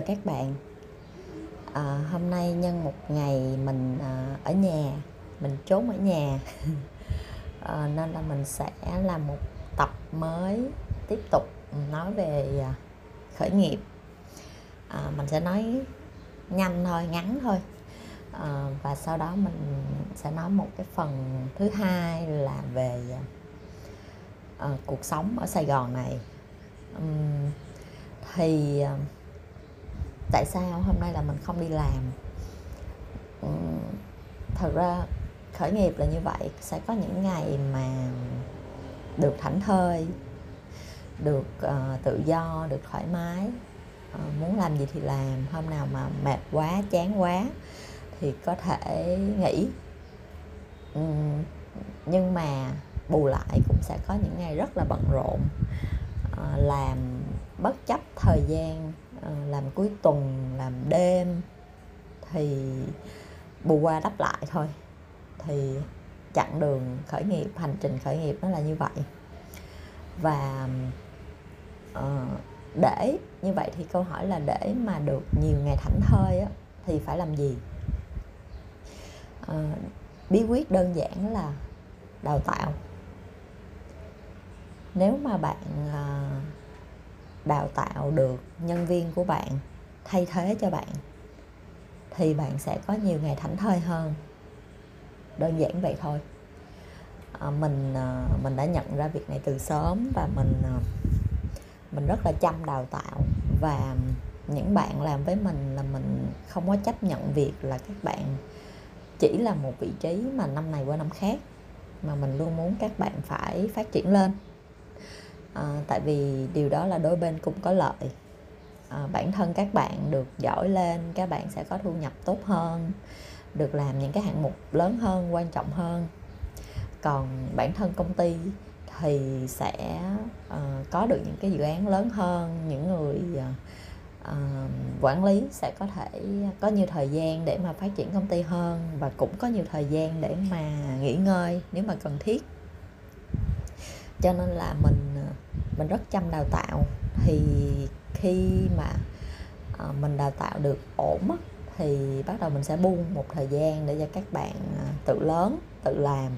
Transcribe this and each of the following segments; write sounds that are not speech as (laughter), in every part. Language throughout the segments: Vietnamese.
chào các bạn. À, hôm nay nhân một ngày mình à, ở nhà mình trốn ở nhà. (laughs) À, nên là mình sẽ làm một tập mới tiếp tục nói về à, khởi nghiệp. À, mình sẽ nói nhanh thôi ngắn thôi. À, và sau đó mình sẽ nói một cái phần thứ hai là về à, cuộc sống ở sài gòn này. Um, thì à, tại sao hôm nay là mình không đi làm? Ừ, thật ra khởi nghiệp là như vậy sẽ có những ngày mà được thảnh thơi được uh, tự do được thoải mái. Uh, muốn làm gì thì làm hôm nào mà mệt quá chán quá thì có thể nghỉ. Um, nhưng mà bù lại cũng sẽ có những ngày rất là bận rộn uh, làm bất chấp thời gian. Ờ, làm cuối tuần làm đêm thì bù qua đắp lại thôi. Thì chặng đường khởi nghiệp hành trình khởi nghiệp nó là như vậy. Và uh, để như vậy thì câu hỏi là để mà được nhiều ngày thảnh thơi á, thì phải làm gì? Uh, bí quyết đơn giản là đào tạo. Nếu mà bạn uh, đào tạo được nhân viên của bạn thay thế cho bạn thì bạn sẽ có nhiều ngày thảnh thơi hơn. Đơn giản vậy thôi. À, mình à, mình đã nhận ra việc này từ sớm và mình à, mình rất là chăm đào tạo. Và những bạn làm với mình là mình không có chấp nhận việc là các bạn chỉ là một vị trí mà năm này qua năm khác mà mình luôn muốn các bạn phải phát triển lên à, tại vì điều đó là đôi bên cũng có lợi. À, bản thân các bạn được giỏi lên các bạn sẽ có thu nhập tốt hơn được làm những cái hạng mục lớn hơn quan trọng hơn. Còn bản thân công ty thì sẽ uh, có được những cái dự án lớn hơn những người uh, quản lý sẽ có thể có nhiều thời gian để mà phát triển công ty hơn và cũng có nhiều thời gian để mà nghỉ ngơi nếu mà cần thiết. Cho nên là mình mình rất chăm đào tạo. Thì khi mà ờ, mình đào tạo được ổn thì bắt đầu mình sẽ buông một thời gian để cho các bạn ờ, tự lớn tự làm.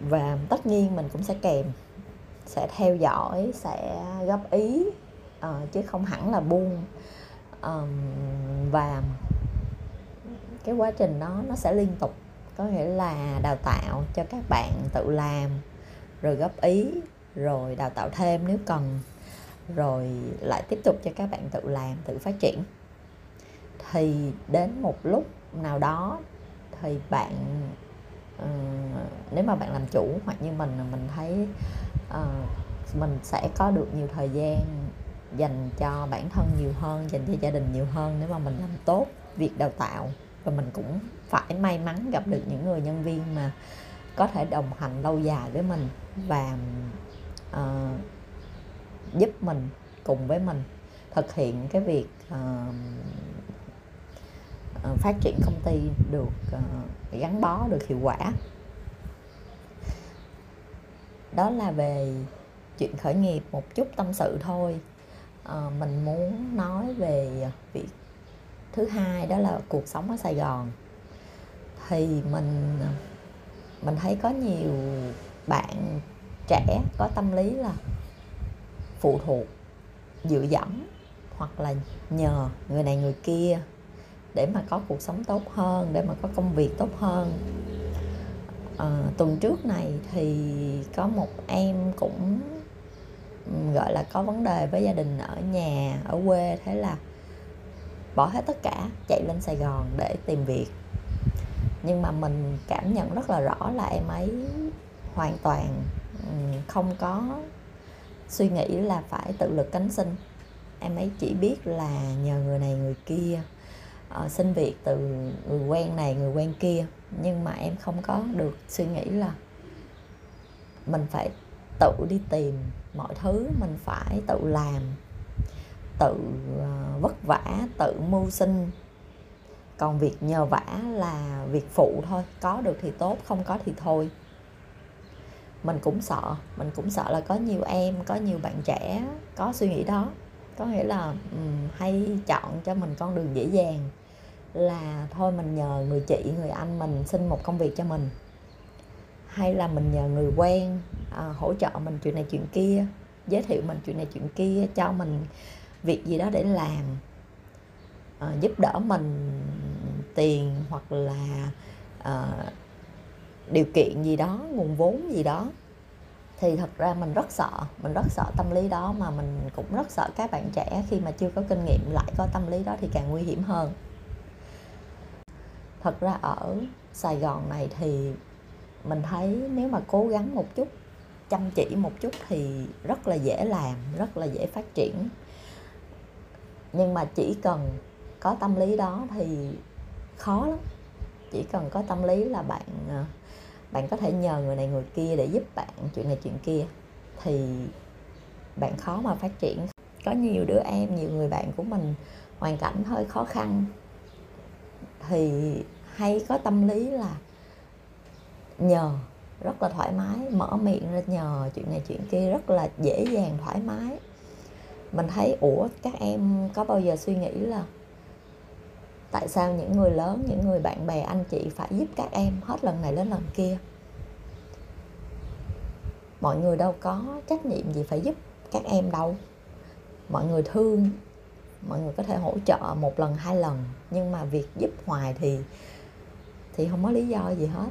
Và tất nhiên mình cũng sẽ kèm sẽ theo dõi sẽ góp ý uh, chứ không hẳn là buông. Um, và cái quá trình đó nó sẽ liên tục có nghĩa là đào tạo cho các bạn tự làm rồi góp ý rồi đào tạo thêm nếu cần. Rồi lại tiếp tục cho các bạn tự làm tự phát triển. Thì đến một lúc nào đó thì bạn uh, nếu mà bạn làm chủ hoặc như mình mình thấy uh, mình sẽ có được nhiều thời gian dành cho bản thân nhiều hơn dành cho gia đình nhiều hơn nếu mà mình làm tốt việc đào tạo. Và mình cũng phải may mắn gặp được những người nhân viên mà có thể đồng hành lâu dài với mình. Và uh, giúp mình cùng với mình thực hiện cái việc uh, phát triển công ty được uh, gắn bó được hiệu quả. Đó là về chuyện khởi nghiệp một chút tâm sự thôi. Uh, mình muốn nói về việc thứ hai đó là cuộc sống ở sài gòn. Thì mình mình thấy có nhiều bạn trẻ có tâm lý là phụ thuộc dựa dẫm hoặc là nhờ người này người kia để mà có cuộc sống tốt hơn để mà có công việc tốt hơn. À, tuần trước này thì có một em cũng gọi là có vấn đề với gia đình ở nhà ở quê thế là bỏ hết tất cả chạy lên sài gòn để tìm việc. Nhưng mà mình cảm nhận rất là rõ là em ấy hoàn toàn không có suy nghĩ là phải tự lực cánh sinh. Em ấy chỉ biết là nhờ người này người kia uh, xin việc từ người quen này người quen kia. Nhưng mà em không có được suy nghĩ là mình phải tự đi tìm mọi thứ mình phải tự làm tự uh, vất vả tự mưu sinh. Còn việc nhờ vả là việc phụ thôi có được thì tốt không có thì thôi mình cũng sợ mình cũng sợ là có nhiều em có nhiều bạn trẻ có suy nghĩ đó. Có nghĩa là um, hay chọn cho mình con đường dễ dàng là thôi mình nhờ người chị người anh mình xin một công việc cho mình. Hay là mình nhờ người quen à, hỗ trợ mình chuyện này chuyện kia giới thiệu mình chuyện này chuyện kia cho mình việc gì đó để làm à, giúp đỡ mình tiền hoặc là à, điều kiện gì đó, nguồn vốn gì đó, thì thật ra mình rất sợ, mình rất sợ tâm lý đó mà mình cũng rất sợ các bạn trẻ khi mà chưa có kinh nghiệm lại có tâm lý đó thì càng nguy hiểm hơn. Thật ra ở sài gòn này thì mình thấy nếu mà cố gắng một chút, chăm chỉ một chút thì rất là dễ làm, rất là dễ phát triển. Nhưng mà chỉ cần có tâm lý đó thì khó lắm chỉ cần có tâm lý là bạn ờ, bạn có thể nhờ người này người kia để giúp bạn chuyện này chuyện kia, thì bạn khó mà phát triển. Có nhiều đứa em, nhiều người bạn của mình hoàn cảnh hơi khó khăn, thì hay có tâm lý là nhờ, rất là thoải mái, mở miệng ra nhờ chuyện này chuyện kia, rất là dễ dàng thoải mái. Mình thấy, ủa, các em có bao giờ suy nghĩ là tại sao những người lớn, những người bạn bè, anh chị phải giúp các em hết lần này đến lần kia? Mọi người đâu có trách nhiệm gì phải giúp các em đâu. Mọi người thương, mọi người có thể hỗ trợ một lần, hai lần, nhưng mà việc giúp hoài thì thì không có lý do gì hết.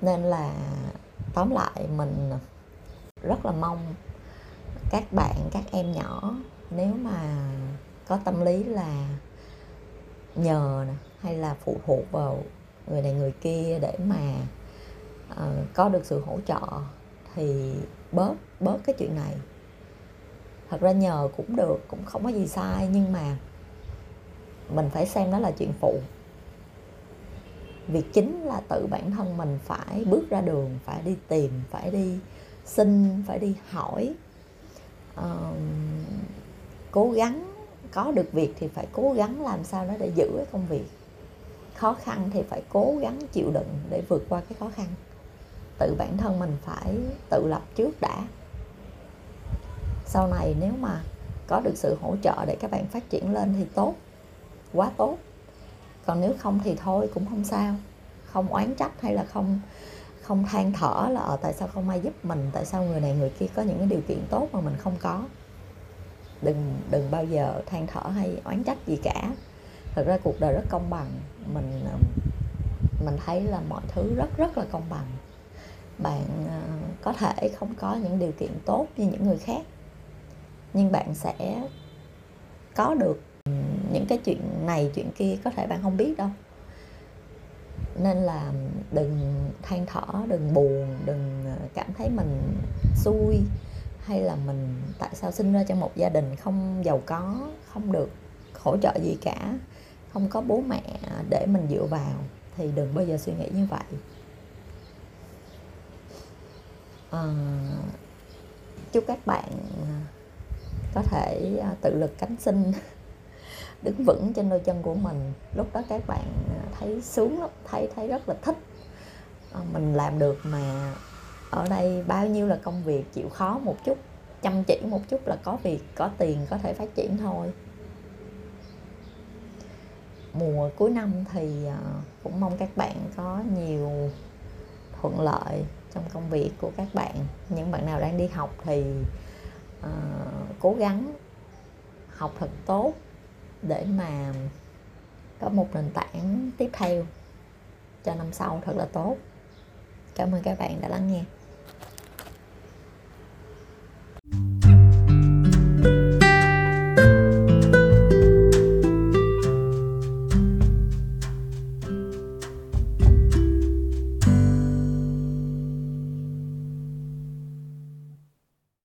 Nên là, tóm lại mình rất là mong các bạn, các em nhỏ nếu mà có tâm lý là nhờ nè hay là phụ thuộc vào người này người kia để mà uh, có được sự hỗ trợ thì bớt bớt cái chuyện này. Thật ra nhờ cũng được cũng không có gì sai nhưng mà mình phải xem đó là chuyện phụ. Việc chính là tự bản thân mình phải bước ra đường phải đi tìm phải đi xin phải đi hỏi. Uh, cố gắng, có được việc thì phải cố gắng làm sao đó để giữ cái công việc. Khó khăn thì phải cố gắng chịu đựng để vượt qua cái khó khăn. Tự bản thân mình phải tự lập trước đã. Sau này nếu mà có được sự hỗ trợ để các bạn phát triển lên thì tốt, quá tốt. Còn nếu không thì thôi, cũng không sao. Không oán trách hay là không không than thở là ở tại sao không ai giúp mình? Tại sao người này người kia có những cái điều kiện tốt mà mình không có? Đừng đừng bao giờ than thở hay oán trách gì cả. Thật ra cuộc đời rất công bằng. Mình um, mình thấy là mọi thứ rất rất là công bằng. Bạn ờ, có thể không có những điều kiện tốt như những người khác, nhưng bạn sẽ có được những cái chuyện này, chuyện kia, có thể bạn không biết đâu. Nên là đừng than thở, đừng buồn, đừng ờ, cảm thấy mình xui hay là mình tại sao sinh ra trong một gia đình không giàu có không được hỗ trợ gì cả không có bố mẹ để mình dựa vào thì đừng bao giờ suy nghĩ như vậy. À, chúc các bạn à, có thể à, tự lực cánh sinh (laughs) đứng vững trên đôi chân của mình. Lúc đó các bạn à, thấy sướng lắm thấy thấy rất là thích. Ờ, mình làm được mà ở đây bao nhiêu là công việc chịu khó một chút chăm chỉ một chút là có việc có tiền có thể phát triển thôi. Mùa cuối năm thì à, cũng mong các bạn có nhiều thuận lợi trong công việc của các bạn. Những bạn nào đang đi học thì uh, cố gắng học thật tốt để mà có một nền tảng tiếp theo cho năm sau thật là tốt. Cảm ơn các bạn đã lắng nghe.